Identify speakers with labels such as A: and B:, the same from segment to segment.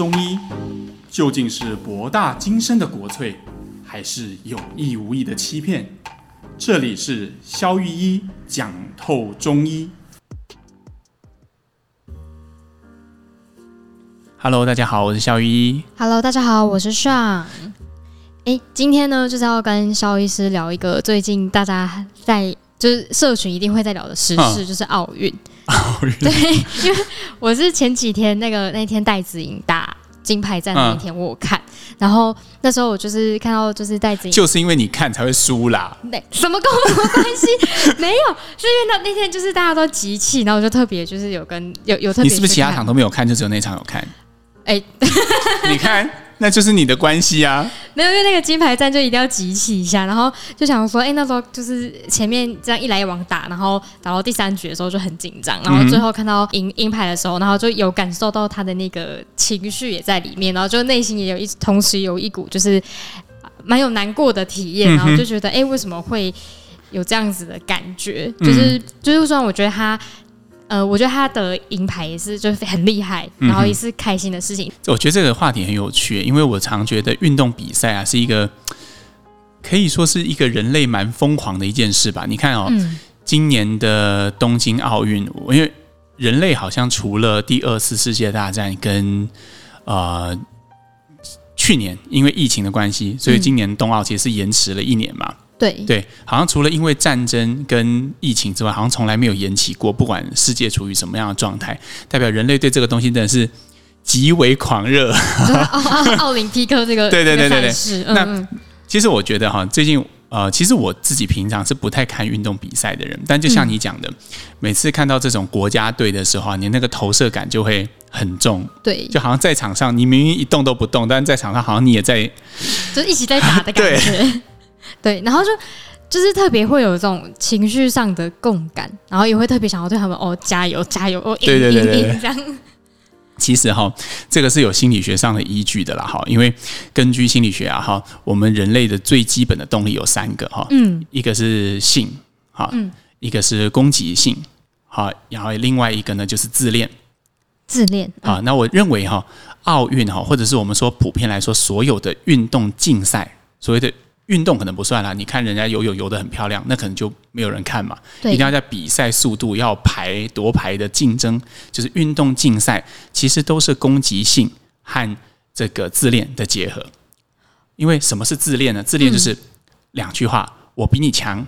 A: 中医究竟是博大精深的国粹，还是有意无意的欺骗？这里是肖玉一讲透中医。Hello，大家好，我是肖玉一。
B: Hello，大家好，我是 Sean。哎，今天呢，就是要跟肖医师聊一个最近大家在就是社群一定会在聊的时事，嗯、就是奥运。奥运。对，因为我是前几天那个那天戴子颖打金牌战那一天，我有看，嗯、然后那时候我就是看到就是戴子颖，
A: 就是因为你看才会输啦。
B: 对，什么跟我什么关系？没有，是因为那那天就是大家都集气，然后我就特别就是有跟有有特别。
A: 你是不是其他场都没有看，就只有那场有看？
B: 哎，
A: 你看，那就是你的关系啊。
B: 没有，因为那个金牌战就一定要集气一下，然后就想说，哎，那时候就是前面这样一来一往打，然后打到第三局的时候就很紧张，然后最后看到银银牌的时候，然后就有感受到他的那个情绪也在里面，然后就内心也有一同时有一股就是蛮有难过的体验，然后就觉得，哎，为什么会有这样子的感觉？就是就是说，我觉得他。呃，我觉得他的银牌也是就是很厉害，然后也是开心的事情。
A: 我觉得这个话题很有趣，因为我常觉得运动比赛啊是一个可以说是一个人类蛮疯狂的一件事吧。你看哦，嗯、今年的东京奥运，因为人类好像除了第二次世界大战跟呃去年因为疫情的关系，所以今年冬奥其实是延迟了一年嘛。
B: 对
A: 对，好像除了因为战争跟疫情之外，好像从来没有延期过。不管世界处于什么样的状态，代表人类对这个东西真的是极为狂热。
B: 奥奥林匹克这个
A: 对对对对对，
B: 嗯、
A: 那其实我觉得哈，最近呃，其实我自己平常是不太看运动比赛的人，但就像你讲的，嗯、每次看到这种国家队的时候，你那个投射感就会很重。
B: 对，
A: 就好像在场上你明明一动都不动，但是在场上好像你也在，
B: 就一起在打的感觉。对对，然后就就是特别会有这种情绪上的共感，然后也会特别想要对他们哦加油加油哦，对对对对，这样。
A: 其实哈，这个是有心理学上的依据的啦哈，因为根据心理学啊哈，我们人类的最基本的动力有三个哈，嗯，一个是性哈，嗯，一个是攻击性好，然后另外一个呢就是自恋，
B: 自恋
A: 啊。那我认为哈，奥运哈，或者是我们说普遍来说所有的运动竞赛，所谓的。运动可能不算啦，你看人家游泳游得很漂亮，那可能就没有人看嘛。对一定要在比赛速度要排夺牌的竞争，就是运动竞赛，其实都是攻击性和这个自恋的结合。因为什么是自恋呢？自恋就是两句话：嗯、我比你强，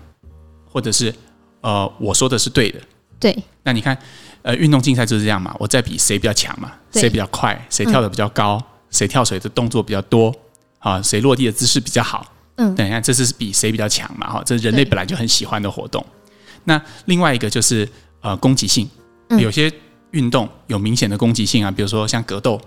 A: 或者是呃我说的是对的。
B: 对。
A: 那你看，呃，运动竞赛就是这样嘛，我在比谁比较强嘛，谁比较快，谁跳得比较高，嗯、谁跳水的动作比较多，啊，谁落地的姿势比较好。嗯，等一下，这是比谁比较强嘛？哈，这是人类本来就很喜欢的活动。那另外一个就是呃攻击性，有些运动有明显的攻击性啊，比如说像格斗，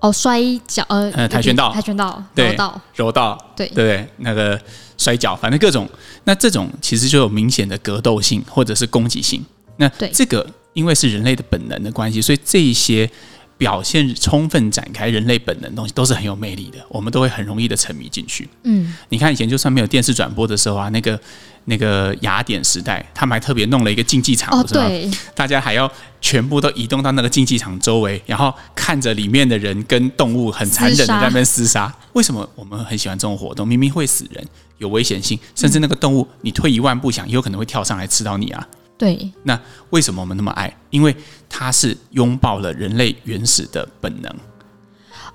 B: 哦，摔跤，呃，
A: 呃，跆拳道，
B: 跆拳道，
A: 对，
B: 柔道，
A: 柔道，
B: 对，
A: 对对，那个摔跤，反正各种，那这种其实就有明显的格斗性或者是攻击性。那这个因为是人类的本能的关系，所以这一些。表现充分展开人类本能的东西都是很有魅力的，我们都会很容易的沉迷进去。嗯，你看以前就算没有电视转播的时候啊，那个那个雅典时代，他们还特别弄了一个竞技场，
B: 哦，对，
A: 大家还要全部都移动到那个竞技场周围，然后看着里面的人跟动物很残忍的在那边厮杀。为什么我们很喜欢这种活动？明明会死人，有危险性，甚至那个动物你退一万步想，也有可能会跳上来吃到你啊。
B: 对，
A: 那为什么我们那么爱？因为它是拥抱了人类原始的本能。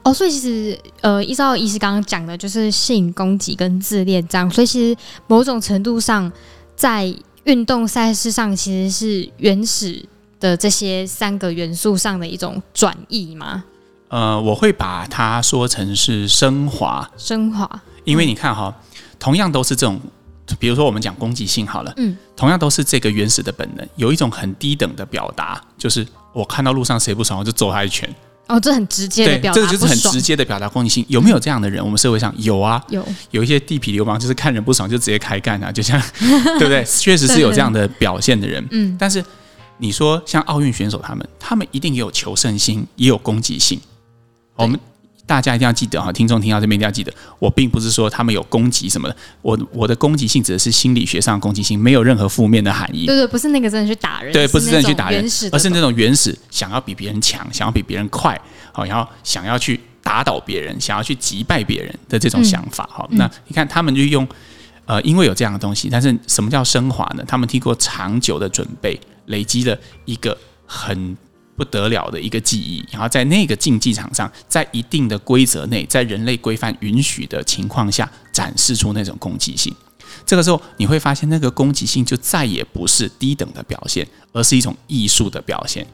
B: 哦，所以其实呃，依照医师刚刚讲的，就是性、攻击跟自恋这样。所以其实某种程度上，在运动赛事上，其实是原始的这些三个元素上的一种转移嘛？
A: 呃，我会把它说成是升华，
B: 升华。
A: 因为你看哈，同样都是这种。比如说，我们讲攻击性好了，嗯，同样都是这个原始的本能，有一种很低等的表达，就是我看到路上谁不爽，我就揍他一拳。
B: 哦，这很直接的表达，
A: 这个就是很直接的表达攻击性。有没有这样的人？我们社会上有啊，
B: 有
A: 有一些地痞流氓，就是看人不爽就直接开干啊，就像 对不对？确实是有这样的表现的人。嗯，但是你说像奥运选手他们，他们一定也有求胜心，也有攻击性。我们大家一定要记得哈，听众听到这边一定要记得，我并不是说他们有攻击什么的，我我的攻击性指的是心理学上的攻击性，没有任何负面的含义。
B: 对对，不是那个真的去打人，
A: 对，不是真的去打人，而是那种原始想要比别人强，想要比别人快，好，然后想要去打倒别人，想要去击败别人的这种想法。哈、嗯，那你看他们就用，呃，因为有这样的东西，但是什么叫升华呢？他们经过长久的准备，累积了一个很。不得了的一个记忆，然后在那个竞技场上，在一定的规则内，在人类规范允许的情况下，展示出那种攻击性。这个时候，你会发现那个攻击性就再也不是低等的表现，而是一种艺术的表现。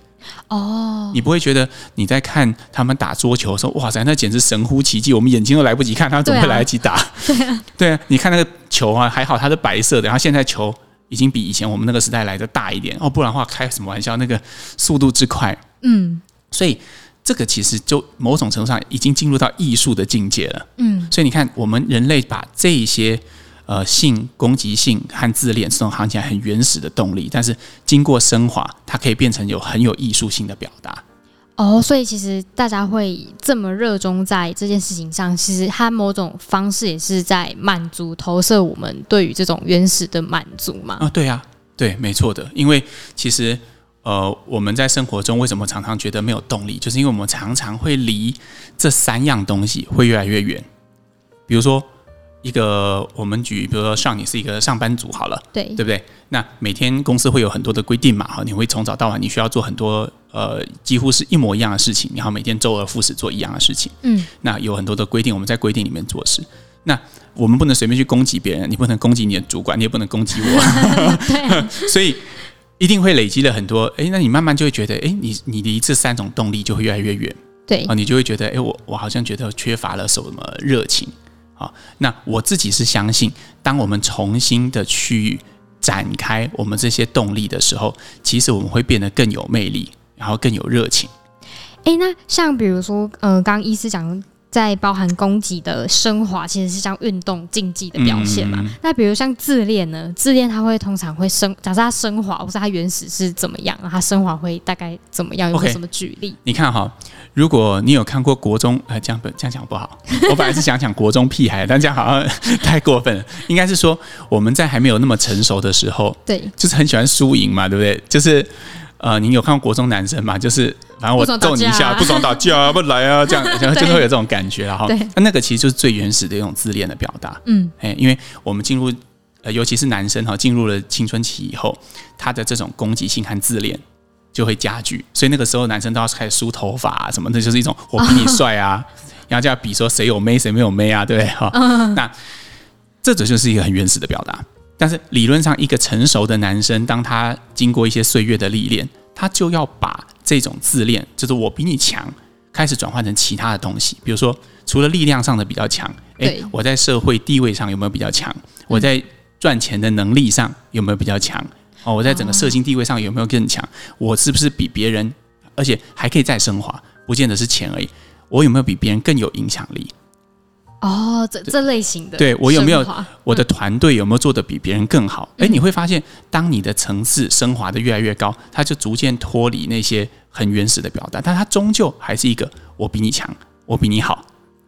A: 哦，你不会觉得你在看他们打桌球的时候，哇塞，那简直神乎其技，我们眼睛都来不及看，他怎么会来得及打？
B: 对啊，
A: 对啊，你看那个球啊，还好它是白色的，然后现在球。已经比以前我们那个时代来的大一点哦，不然的话开什么玩笑？那个速度之快，嗯，所以这个其实就某种程度上已经进入到艺术的境界了，嗯，所以你看，我们人类把这些呃性攻击性和自恋这种看起来很原始的动力，但是经过升华，它可以变成有很有艺术性的表达。
B: 哦，所以其实大家会这么热衷在这件事情上，其实它某种方式也是在满足投射我们对于这种原始的满足嘛？
A: 啊，对呀，对，没错的。因为其实呃，我们在生活中为什么常常觉得没有动力，就是因为我们常常会离这三样东西会越来越远。比如说，一个我们举，比如说像你是一个上班族好了，
B: 对，
A: 对不对？那每天公司会有很多的规定嘛，哈，你会从早到晚，你需要做很多。呃，几乎是一模一样的事情，然后每天周而复始做一样的事情。嗯，那有很多的规定，我们在规定里面做事。那我们不能随便去攻击别人，你不能攻击你的主管，你也不能攻击我。对，所以一定会累积了很多。哎，那你慢慢就会觉得，哎，你你离这三种动力就会越来越远。
B: 对啊，
A: 你就会觉得，哎，我我好像觉得缺乏了什么热情。好，那我自己是相信，当我们重新的去展开我们这些动力的时候，其实我们会变得更有魅力。然后更有热情。
B: 哎，那像比如说，呃，刚刚医师讲，在包含攻击的升华，其实是像运动竞技的表现嘛。嗯、那比如像自恋呢？自恋它会通常会升，假设它升华，或是它原始是怎么样？它升华会大概怎么样？有没有什么举例？Okay,
A: 你看哈，如果你有看过国中，呃，这样不这样讲不好。我本来是想讲国中屁孩，但这样好像太过分了。应该是说我们在还没有那么成熟的时候，
B: 对，
A: 就是很喜欢输赢嘛，对不对？就是。呃，你有看过国中男生吗？就是反正我揍你一下，不爽打架啊，不来啊，这样，就会有这种感觉，然后那那个其实就是最原始的一种自恋的表达。嗯，哎，因为我们进入呃，尤其是男生哈，进入了青春期以后，他的这种攻击性和自恋就会加剧，所以那个时候男生都要开始梳头发啊什么的，就是一种我比你帅啊，然后就要比说谁有妹谁没有妹啊，对不对？哈，那这种就是一个很原始的表达。但是理论上，一个成熟的男生，当他经过一些岁月的历练，他就要把这种自恋，就是我比你强，开始转换成其他的东西。比如说，除了力量上的比较强，诶，我在社会地位上有没有比较强？我在赚钱的能力上有没有比较强？哦，我在整个社经地位上有没有更强？我是不是比别人，而且还可以再升华，不见得是钱而已。我有没有比别人更有影响力？
B: 哦，这这类型的，
A: 对我有没有我的团队有没有做的比别人更好？哎、嗯，你会发现，当你的层次升华的越来越高，它就逐渐脱离那些很原始的表达，但它终究还是一个我比你强，我比你好，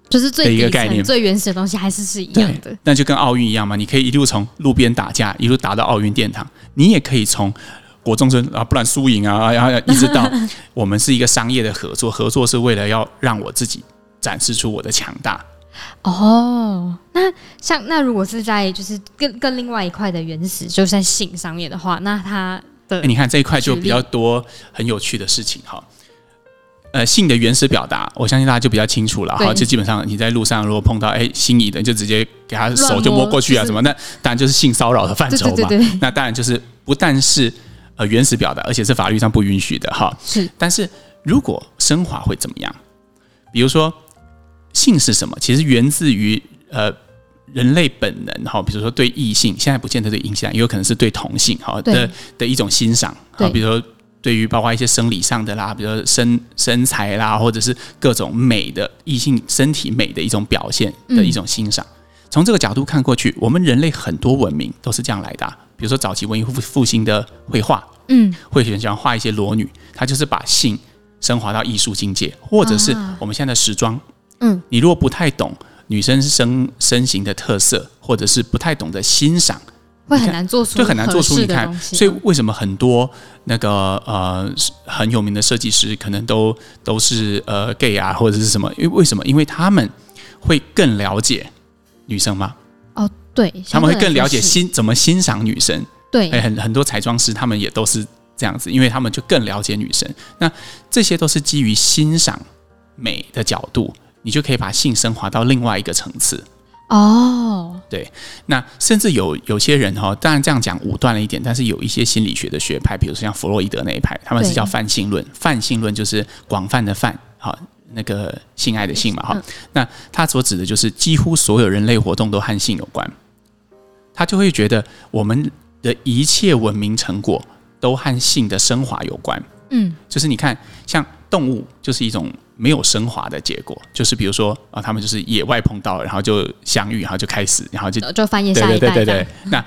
B: 就是最一个概念，最原始的东西还是是一样的。
A: 那就跟奥运一样嘛，你可以一路从路边打架，一路打到奥运殿堂，你也可以从国中生啊，不然输赢啊，然后一直到 我们是一个商业的合作，合作是为了要让我自己展示出我的强大。
B: 哦，那像那如果是在就是更更另外一块的原始，就是在性上面的话，那它的
A: 你看这一块就比较多很有趣的事情哈。呃，性的原始表达，我相信大家就比较清楚了哈。就基本上你在路上如果碰到哎心仪的，就直接给他手就摸过去啊 什么，那当然就是性骚扰的范畴嘛。那当然就是不但是呃原始表达，而且是法律上不允许的哈。
B: 是，
A: 但是如果升华会怎么样？比如说。性是什么？其实源自于呃人类本能哈，比如说对异性，现在不见得对异性，也有可能是对同性哈的的一种欣赏啊，比如说对于包括一些生理上的啦，比如说身身材啦，或者是各种美的异性身体美的一种表现的一种欣赏。从这个角度看过去，我们人类很多文明都是这样来的啊。比如说早期文艺复复兴的绘画，嗯，会喜欢画一些裸女，她就是把性升华到艺术境界，或者是我们现在的时装。
B: 嗯，
A: 你如果不太懂女生身身形的特色，或者是不太懂得欣赏，
B: 会很难做出，
A: 就很难做出。你看，
B: 嗯、
A: 所以为什么很多那个呃很有名的设计师，可能都都是呃 gay 啊，或者是什么？因为为什么？因为他们会更了解女生吗？
B: 哦，对，
A: 他们会更了解欣怎么欣赏女生。
B: 对，
A: 很很多彩妆师他们也都是这样子，因为他们就更了解女生。那这些都是基于欣赏美的角度，你就可以把性升华到另外一个层次。
B: 哦，
A: 对，那甚至有有些人哈，当然这样讲武断了一点，但是有一些心理学的学派，比如说像弗洛伊德那一派，他们是叫泛性论。泛性论就是广泛的泛，哈，那个性爱的性嘛，哈、嗯。那他所指的就是几乎所有人类活动都和性有关，他就会觉得我们的一切文明成果都和性的升华有关，
B: 嗯，
A: 就是你看，像动物就是一种没有升华的结果，就是比如说啊，他们就是野外碰到，然后就相遇，然后就开始，然后就
B: 就繁衍下一代，
A: 对对对对。那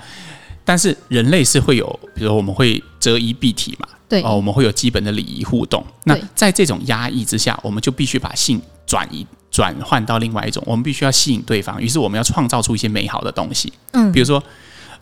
A: 但是人类是会有，比如说我们会择衣蔽体嘛，
B: 对
A: 哦，我们会有基本的礼仪互动。那在这种压抑之下，我们就必须把性转移转换到另外一种，我们必须要吸引对方，于是我们要创造出一些美好的东西，
B: 嗯，
A: 比如说。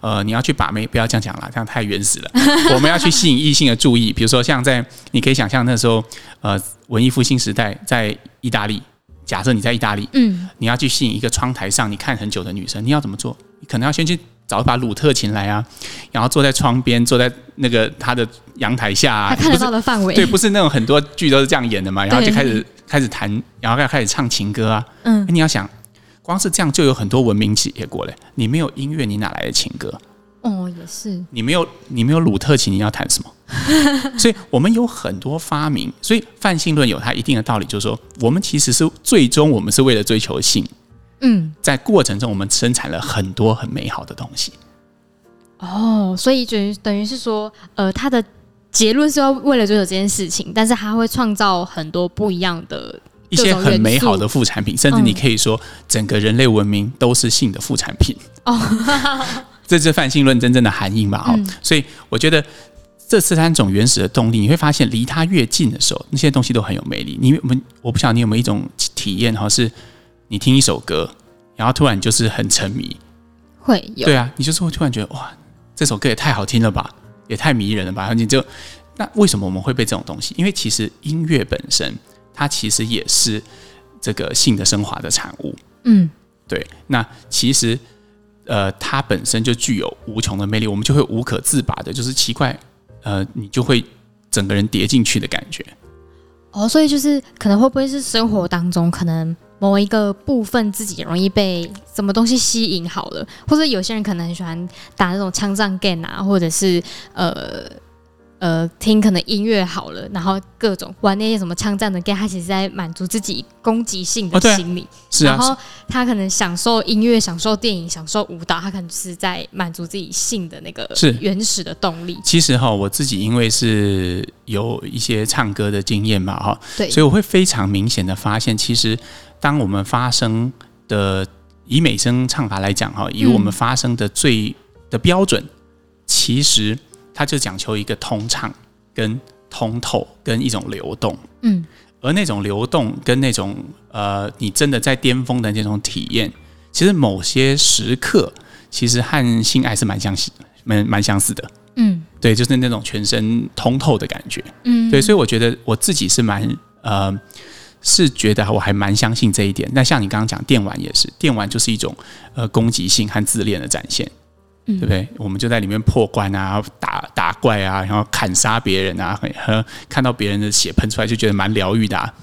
A: 呃，你要去把妹，不要这样讲了，这样太原始了。我们要去吸引异性的注意，比如说像在，你可以想象那时候，呃，文艺复兴时代在意大利，假设你在意大利，
B: 嗯，
A: 你要去吸引一个窗台上你看很久的女生，你要怎么做？你可能要先去找一把鲁特琴来啊，然后坐在窗边，坐在那个他的阳台下啊，
B: 看得到的范围，
A: 对，不是那种很多剧都是这样演的嘛，然后就开始开始弹，然后要开始唱情歌啊，
B: 嗯，
A: 你要想。光是这样就有很多文明企业过来，你没有音乐，你哪来的情歌？
B: 哦，也是。
A: 你没有，你没有鲁特琴，你要弹什么？所以我们有很多发明，所以泛性论有它一定的道理，就是说，我们其实是最终我们是为了追求性，
B: 嗯，
A: 在过程中我们生产了很多很美好的东西。
B: 哦，所以等于等于是说，呃，他的结论是要为了追求这件事情，但是他会创造很多不一样的。
A: 一些很美好的副产品，甚至你可以说，整个人类文明都是性的副产品。
B: 哦，
A: 这是泛性论真正的含义嘛？哦、嗯，所以我觉得这三种原始的动力，你会发现离它越近的时候，那些东西都很有魅力。你我们我不晓得你有没有一种体验哈，是你听一首歌，然后突然就是很沉迷，
B: 会有
A: 对啊，你就是会突然觉得哇，这首歌也太好听了吧，也太迷人了吧？你就那为什么我们会被这种东西？因为其实音乐本身。它其实也是这个性的升华的产物，
B: 嗯，
A: 对。那其实，呃，它本身就具有无穷的魅力，我们就会无可自拔的，就是奇怪，呃，你就会整个人跌进去的感觉。
B: 哦，所以就是可能会不会是生活当中可能某一个部分自己容易被什么东西吸引好了，或者有些人可能很喜欢打那种枪战 game 啊，或者是呃。呃，听可能音乐好了，然后各种玩那些什么枪战的 game，他其实在满足自己攻击性的心理。
A: 哦啊、是啊。
B: 然后他可能享受音乐、享受电影、享受舞蹈，他可能是在满足自己性的那个原始的动力。
A: 其实哈，我自己因为是有一些唱歌的经验嘛，哈，
B: 对，
A: 所以我会非常明显的发现，其实当我们发声的以美声唱法来讲哈，以我们发声的最的标准，嗯、其实。它就讲求一个通畅、跟通透、跟一种流动，
B: 嗯，
A: 而那种流动跟那种呃，你真的在巅峰的那种体验，其实某些时刻其实和性爱是蛮相似、蛮蛮相似的，
B: 嗯，
A: 对，就是那种全身通透的感觉，
B: 嗯，
A: 对，所以我觉得我自己是蛮呃，是觉得我还蛮相信这一点。那像你刚刚讲电玩也是，电玩就是一种呃攻击性和自恋的展现。对不对？我们就在里面破关啊，打打怪啊，然后砍杀别人啊，和看到别人的血喷出来，就觉得蛮疗愈的啊。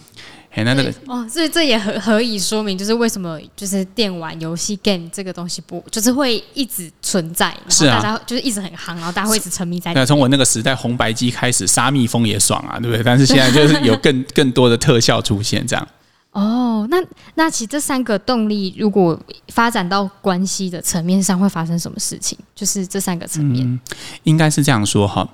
A: 哎，那那个
B: 哦，所以这也何何以说明，就是为什么就是电玩游戏 game 这个东西不就是会一直存在，然后大家就是一直很夯，然后大家会一直沉迷在。
A: 那从我那个时代红白机开始，杀蜜蜂也爽啊，对不对？但是现在就是有更 更多的特效出现，这样。
B: 哦，那那其实这三个动力如果发展到关系的层面上，会发生什么事情？就是这三个层面，
A: 嗯、应该是这样说哈。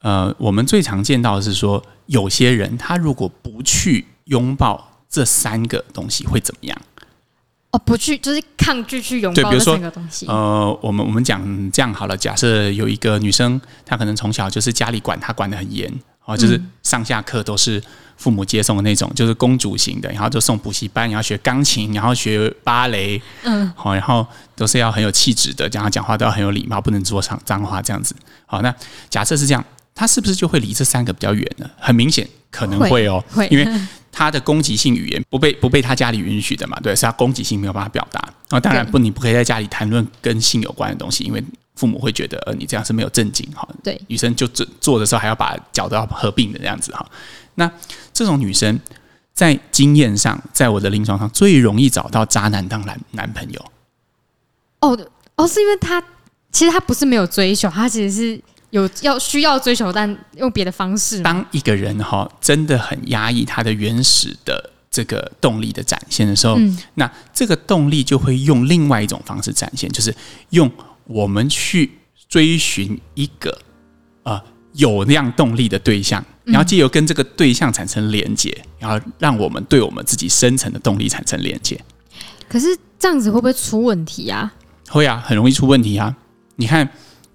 A: 呃，我们最常见到的是说，有些人他如果不去拥抱这三个东西，会怎么样？
B: 哦，不去就是抗拒去拥抱这三个东西。
A: 呃，我们我们讲这样好了，假设有一个女生，她可能从小就是家里管她管得很严。哦，就是上下课都是父母接送的那种，就是公主型的，然后就送补习班，然后学钢琴，然后学芭蕾，嗯，好，然后都是要很有气质的，这样讲话都要很有礼貌，不能说脏脏话这样子。好，那假设是这样，他是不是就会离这三个比较远呢？很明显可能会哦，会，因为。他的攻击性语言不被不被他家里允许的嘛？对，是他攻击性没有办法表达。啊，当然不，你不可以在家里谈论跟性有关的东西，因为父母会觉得呃你这样是没有正经哈。对，女生就做做的时候还要把脚都要合并的这样子哈。那这种女生在经验上，在我的临床上最容易找到渣男当男男朋友。
B: 哦哦，是因为他其实他不是没有追求，他其实是。有要需要追求，但用别的方式。
A: 当一个人哈真的很压抑他的原始的这个动力的展现的时候，嗯、那这个动力就会用另外一种方式展现，就是用我们去追寻一个呃有那样动力的对象，然后借由跟这个对象产生连接，然后让我们对我们自己深层的动力产生连接。
B: 可是这样子会不会出问题啊？
A: 会啊，很容易出问题啊！你看。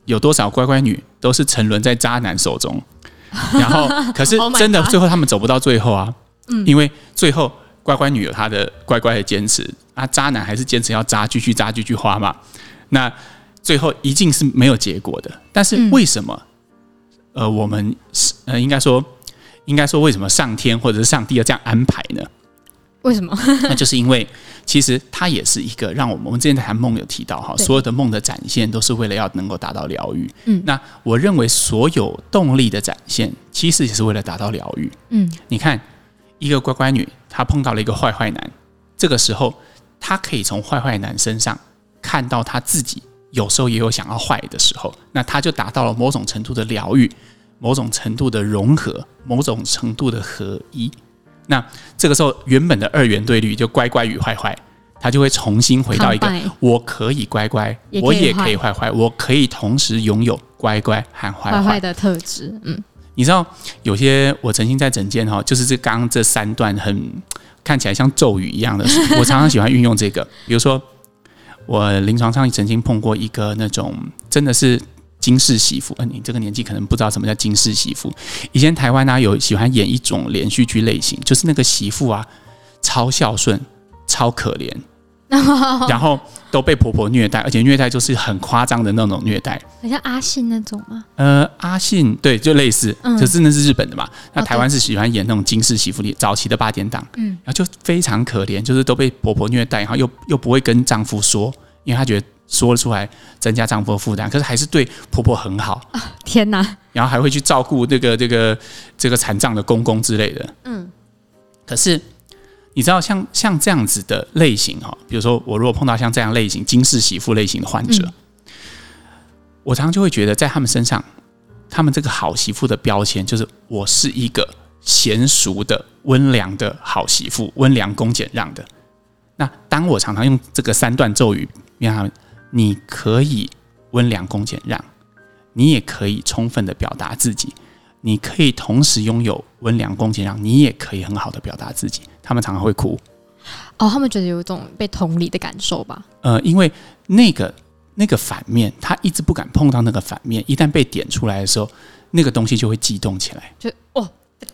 A: 有多少乖乖女都是沉沦在渣男手中，然后可是真的最后他们走不到最后啊，因为最后乖乖女有她的乖乖的坚持啊，渣男还是坚持要渣，继续渣，继续花嘛。那最后一定是没有结果的。但是为什么？呃，我们是呃，应该说，应该说，为什么上天或者是上帝要这样安排呢？
B: 为什么？
A: 那就是因为。其实它也是一个让我们，我们之前在谈梦有提到哈，所有的梦的展现都是为了要能够达到疗愈。嗯，那我认为所有动力的展现，其实也是为了达到疗愈。嗯，你看一个乖乖女，她碰到了一个坏坏男，这个时候她可以从坏坏男身上看到她自己有时候也有想要坏的时候，那它就达到了某种程度的疗愈，某种程度的融合，某种程度的合一。那这个时候，原本的二元对立就乖乖与坏坏，他就会重新回到一个我可以乖乖，我也可以坏坏，我可以同时拥有乖乖和坏坏
B: 的特质。嗯，
A: 你知道有些我曾经在整间哈，就是这刚刚这三段很看起来像咒语一样的，我常常喜欢运用这个。比如说，我临床上曾经碰过一个那种真的是。金氏媳妇，呃，你这个年纪可能不知道什么叫金氏媳妇。以前台湾呢、啊、有喜欢演一种连续剧类型，就是那个媳妇啊，超孝顺、超可怜，然后都被婆婆虐待，而且虐待就是很夸张的那种虐待，
B: 很像阿信那种吗？
A: 呃，阿信对，就类似，嗯、可是那是日本的嘛。那台湾是喜欢演那种金氏媳妇里早期的八点档，嗯，然后就非常可怜，就是都被婆婆虐待，然后又又不会跟丈夫说，因为她觉得。说了出来，增加丈夫的负担，可是还是对婆婆很好。
B: 天哪！
A: 然后还会去照顾这个这个这个残障的公公之类的。嗯。可是你知道像，像像这样子的类型哈，比如说我如果碰到像这样类型金氏媳妇类型的患者，嗯、我常常就会觉得，在他们身上，他们这个好媳妇的标签就是我是一个娴熟的、温良的好媳妇，温良恭俭让的。那当我常常用这个三段咒语让他们。你可以温良恭俭让，你也可以充分的表达自己，你可以同时拥有温良恭俭让，你也可以很好的表达自己。他们常常会哭，
B: 哦，他们觉得有一种被同理的感受吧？
A: 呃，因为那个那个反面，他一直不敢碰到那个反面，一旦被点出来的时候，那个东西就会激动起来，
B: 就哦，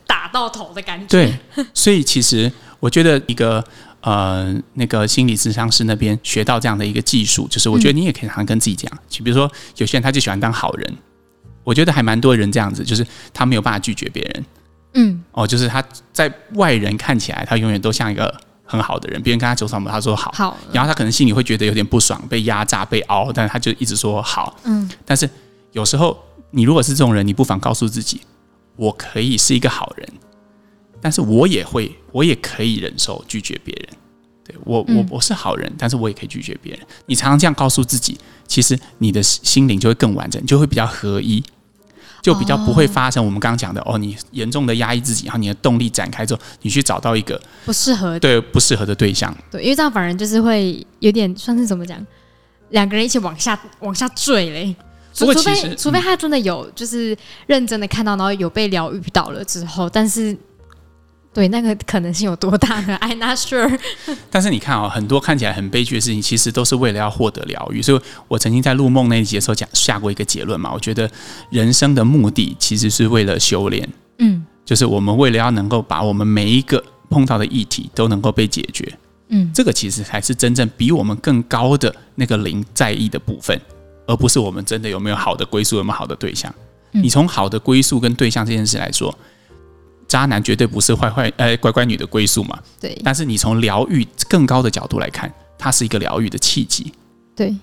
B: 打到头的感觉。
A: 对，所以其实我觉得一个。呃，那个心理咨商师那边学到这样的一个技术，就是我觉得你也可以常常跟自己讲，就比如说有些人他就喜欢当好人，我觉得还蛮多人这样子，就是他没有办法拒绝别人，嗯，哦，就是他在外人看起来他永远都像一个很好的人，别人跟他说什么他说好，好，然后他可能心里会觉得有点不爽，被压榨、被熬，但是他就一直说好，嗯，但是有时候你如果是这种人，你不妨告诉自己，我可以是一个好人。但是我也会，我也可以忍受拒绝别人。对我，我我是好人，但是我也可以拒绝别人。你常常这样告诉自己，其实你的心灵就会更完整，就会比较合一，就比较不会发生我们刚刚讲的哦，你严重的压抑自己，然后你的动力展开之后，你去找到一个
B: 不适合
A: 对不适合的对象。
B: 对，因为这样反而就是会有点算是怎么讲，两个人一起往下往下坠嘞。除非除非他真的有就是认真的看到，然后有被疗愈到了之后，但是。对，那个可能性有多大呢？I'm not sure。
A: 但是你看哦，很多看起来很悲剧的事情，其实都是为了要获得疗愈。所以我曾经在入梦那一集的时候讲下过一个结论嘛，我觉得人生的目的其实是为了修炼。嗯，就是我们为了要能够把我们每一个碰到的议题都能够被解决，
B: 嗯，
A: 这个其实才是真正比我们更高的那个灵在意的部分，而不是我们真的有没有好的归宿，有没有好的对象。嗯、你从好的归宿跟对象这件事来说，渣男绝对不是坏坏呃乖乖女的归宿嘛。
B: 对。
A: 但是你从疗愈更高的角度来看，它是一个疗愈的契机。
B: 对。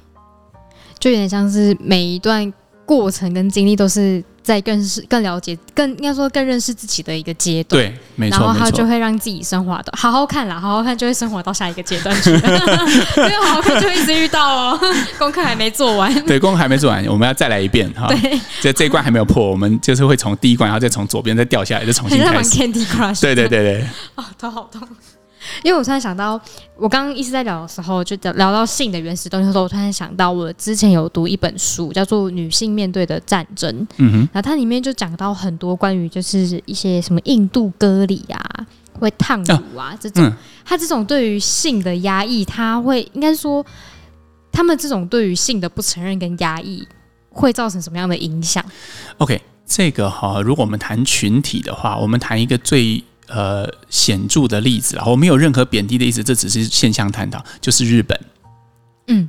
B: 就有点像是每一段过程跟经历都是在更是更了解、更应该说更认识自己的一个阶段。
A: 对，没错，
B: 然后他就会让自己升华的好好看啦，好好看就会升华到下一个阶段去。没有好好看就会一直遇到哦，功课还没做完。
A: 对，功课还没做完，我们要再来一遍哈。
B: 对，
A: 这这一关还没有破，我们就是会从第一关，然后再从左边再掉下来，再重新开始。
B: 玩 Candy Crush。
A: 对对对对。
B: 哦，头好痛。因为我突然想到，我刚刚一直在聊的时候，就聊到性的原始东西的时候，我突然想到，我之前有读一本书，叫做《女性面对的战争》。
A: 嗯哼，
B: 然后它里面就讲到很多关于就是一些什么印度歌里啊，会烫乳啊这种，它这种对于性的压抑，它会应该说，他们这种对于性的不承认跟压抑，会造成什么样的影响
A: ？OK，这个哈，如果我们谈群体的话，我们谈一个最。呃，显著的例子，我没有任何贬低的意思，这只是现象探讨。就是日本，
B: 嗯，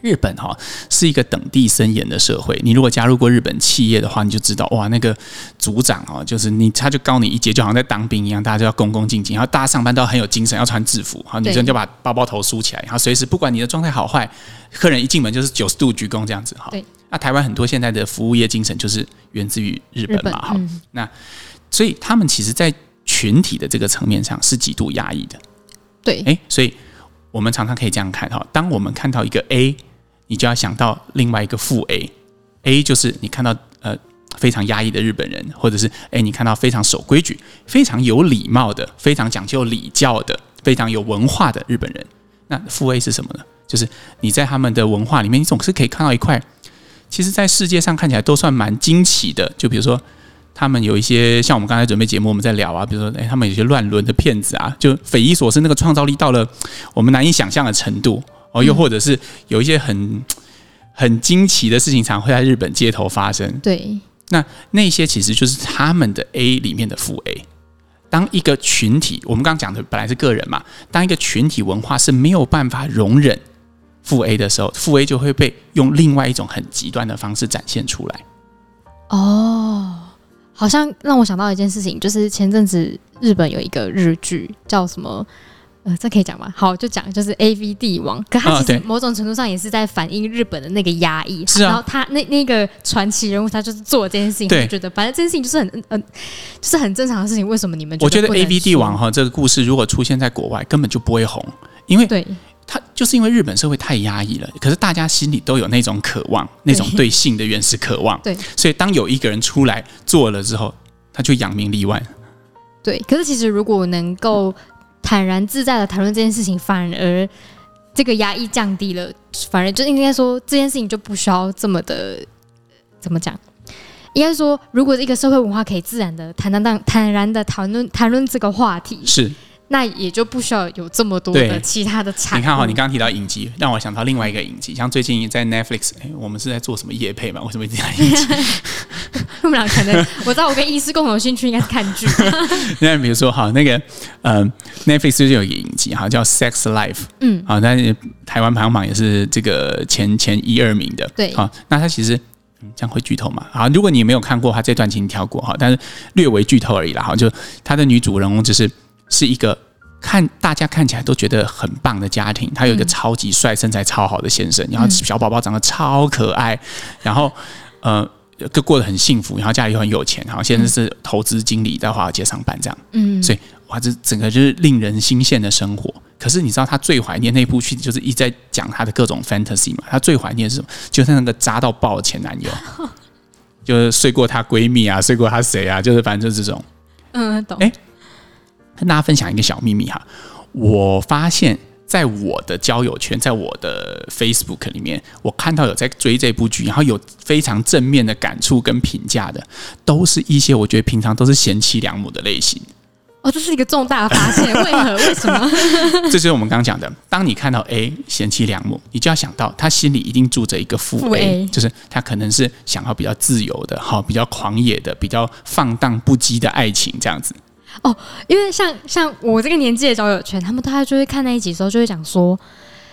A: 日本哈是一个等地森严的社会。你如果加入过日本企业的话，你就知道哇，那个组长哦，就是你他就高你一阶，就好像在当兵一样，大家就要恭恭敬敬，然后大家上班都要很有精神，要穿制服，好，女生就把包包头梳起来，然后随时不管你的状态好坏，客人一进门就是九十度鞠躬这样子哈。
B: 对，
A: 那台湾很多现在的服务业精神就是源自于日本嘛，哈、嗯，那所以他们其实，在群体的这个层面上是极度压抑的，
B: 对，
A: 诶，所以我们常常可以这样看哈，当我们看到一个 A，你就要想到另外一个负 A，A 就是你看到呃非常压抑的日本人，或者是诶你看到非常守规矩、非常有礼貌的、非常讲究礼教的、非常有文化的日本人，那负 A 是什么呢？就是你在他们的文化里面，你总是可以看到一块，其实在世界上看起来都算蛮惊奇的，就比如说。他们有一些像我们刚才准备节目，我们在聊啊，比如说，诶，他们有些乱伦的骗子啊，就匪夷所思，那个创造力到了我们难以想象的程度哦。又或者是有一些很很惊奇的事情，常会在日本街头发生。
B: 对，
A: 那那些其实就是他们的 A 里面的负 A。当一个群体，我们刚刚讲的本来是个人嘛，当一个群体文化是没有办法容忍负 A 的时候，负 A 就会被用另外一种很极端的方式展现出来。
B: 哦。好像让我想到一件事情，就是前阵子日本有一个日剧叫什么？呃，这可以讲吗？好，就讲就是 AV 帝王，可他其实某种程度上也是在反映日本的那个压抑。
A: 是啊。
B: 然后他那那个传奇人物，他就是做这件事情，我觉得反正这件事情就是很嗯、呃，就是很正常的事情。为什么你们觉得？
A: 我觉得 AV 帝王哈这个故事如果出现在国外，根本就不会红，因为
B: 对。
A: 他就是因为日本社会太压抑了，可是大家心里都有那种渴望，那种对性的原始渴望。
B: 对，
A: 所以当有一个人出来做了之后，他就扬名立万。
B: 对，可是其实如果能够坦然自在的谈论这件事情，反而这个压抑降低了，反而就应该说这件事情就不需要这么的怎么讲？应该说，如果一个社会文化可以自然的坦荡荡、坦然的谈论谈论这个话题，
A: 是。
B: 那也就不需要有这么多的其他的产。
A: 你看哈，你刚刚提到影集，让我想到另外一个影集，像最近在 Netflix，哎，我们是在做什么业配嘛？为什么一直在影集？
B: 我们俩可能，我知道我跟医师共同的兴趣应该是看剧。
A: 那比如说哈，那个嗯、呃、Netflix 就有一个影集哈，叫 Sex Life，嗯，啊，但是台湾排行榜也是这个前前一二名的。
B: 对，
A: 好，那它其实这样会剧透嘛？好，如果你没有看过，它这段请你跳过哈，但是略微剧透而已啦。哈，就它的女主人公就是。是一个看大家看起来都觉得很棒的家庭，他有一个超级帅、身材超好的先生，然后小宝宝长得超可爱，然后呃，就过得很幸福，然后家里又很有钱，然后现在是投资经理，在华尔街上班这样。嗯，所以哇，这整个就是令人心羡的生活。可是你知道他最怀念那部剧，就是一直在讲他的各种 fantasy 嘛？他最怀念是什么？就是那个渣到爆的前男友，就是睡过她闺蜜啊，睡过她谁啊？就是反正就是这种。
B: 嗯，懂。
A: 哎。跟大家分享一个小秘密哈，我发现在我的交友圈，在我的 Facebook 里面，我看到有在追这部剧，然后有非常正面的感触跟评价的，都是一些我觉得平常都是贤妻良母的类型。
B: 哦，哦，这是一个重大的发现，为何？为什么？
A: 这就是我们刚刚讲的，当你看到 A 贤妻良母，你就要想到他心里一定住着一个负 A，, A 就是他可能是想要比较自由的，好，比较狂野的，比较放荡不羁的爱情这样子。
B: 哦，因为像像我这个年纪的交友圈，他们大家就会看那一集的时候，就会讲说。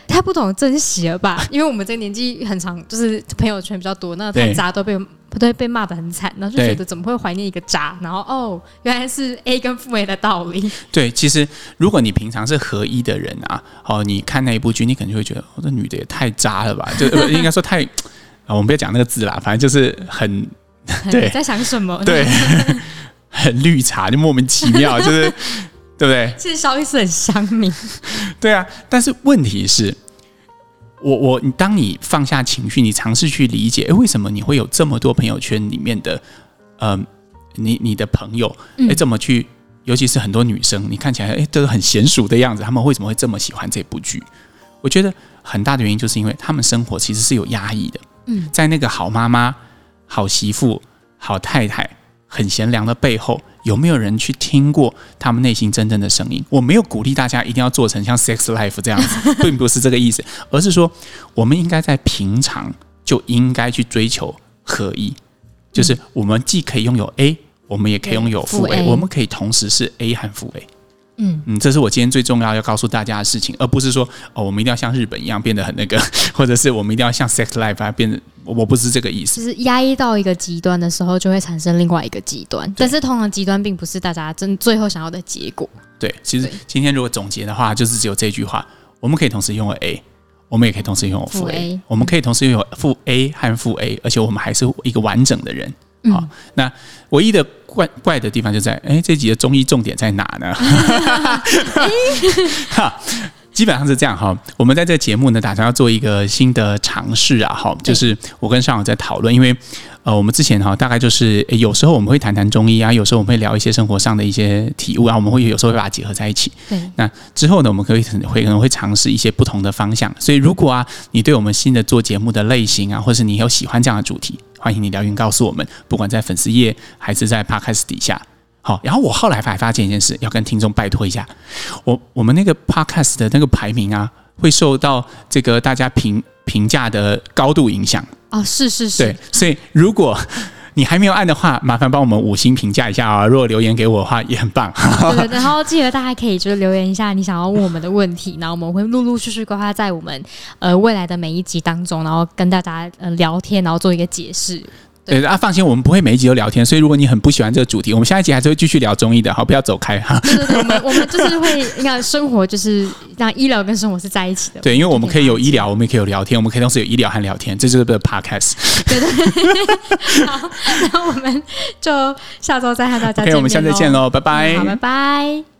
B: 太不懂珍惜了吧？因为我们这个年纪很长，就是朋友圈比较多，那太渣都被不对被骂的很惨，然后就觉得怎么会怀念一个渣？然后哦，原来是 A 跟负 A 的道理。
A: 对，其实如果你平常是合一的人啊，哦，你看那一部剧，你可能就会觉得，哦，这女的也太渣了吧？就 应该说太啊，我们不要讲那个字啦，反正就是很 对，
B: 在想什么？
A: 对，很绿茶，就莫名其妙，就是。对不对？
B: 其实萧医师很乡民。
A: 对啊，但是问题是，我我你当你放下情绪，你尝试去理解，哎，为什么你会有这么多朋友圈里面的，呃，你你的朋友，哎，怎么去？尤其是很多女生，你看起来哎都是很娴熟的样子，他们为什么会这么喜欢这部剧？我觉得很大的原因就是因为他们生活其实是有压抑的。嗯，在那个好妈妈、好媳妇、好太太。很贤良的背后，有没有人去听过他们内心真正的声音？我没有鼓励大家一定要做成像《Sex Life》这样子，并不是这个意思，而是说，我们应该在平常就应该去追求合一，就是我们既可以拥有 A，我们也可以拥有负 A，我们可以同时是 A 和负 A。嗯嗯，这是我今天最重要要告诉大家的事情，而不是说哦，我们一定要像日本一样变得很那个，或者是我们一定要像 Sex Life 啊变得，我不是这个意思。
B: 就是压抑到一个极端的时候，就会产生另外一个极端，但是通常极端并不是大家真最后想要的结果。
A: 对，其实今天如果总结的话，就是只有这句话：我们可以同时拥有 A，我们也可以同时拥有负 A，, A 我们可以同时拥有负 A 和负 A，而且我们还是一个完整的人。好，那唯一的怪怪的地方就在，哎，这集的综艺重点在哪呢？哈，基本上是这样哈。我们在这个节目呢，打算要做一个新的尝试啊，哈，就是我跟尚友在讨论，因为。呃，我们之前哈，大概就是有时候我们会谈谈中医啊，有时候我们会聊一些生活上的一些体悟啊，我们会有时候会把它结合在一起。对，那之后呢，我们可以会可能会尝试一些不同的方向。所以，如果啊，你对我们新的做节目的类型啊，或是你有喜欢这样的主题，欢迎你留言告诉我们，不管在粉丝页还是在 Podcast 底下。好，然后我后来还发现一件事，要跟听众拜托一下，我我们那个 Podcast 的那个排名啊，会受到这个大家评评价的高度影响。
B: 哦，是是是，
A: 对，所以如果 你还没有按的话，麻烦帮我们五星评价一下啊！如果留言给我的话，也很棒。
B: 对，然后记得大家可以就是留言一下你想要问我们的问题，然后我们会陆陆续续规划在我们呃未来的每一集当中，然后跟大家呃聊天，然后做一个解释。
A: 对啊，放心，我们不会每一集都聊天，所以如果你很不喜欢这个主题，我们下一集还是会继续聊中医的，好，不要走开哈。
B: 对对对，我们我们 就是会，你看生活就是让医疗跟生活是在一起的。
A: 对，因为我们可以有医疗，我们也可以有聊天，我们可以同时有医疗和聊天，这就是个 podcast。对对
B: 对。好，那我们就下周再和大家见面。
A: OK，我们下次再见喽，拜拜。
B: 好，拜拜。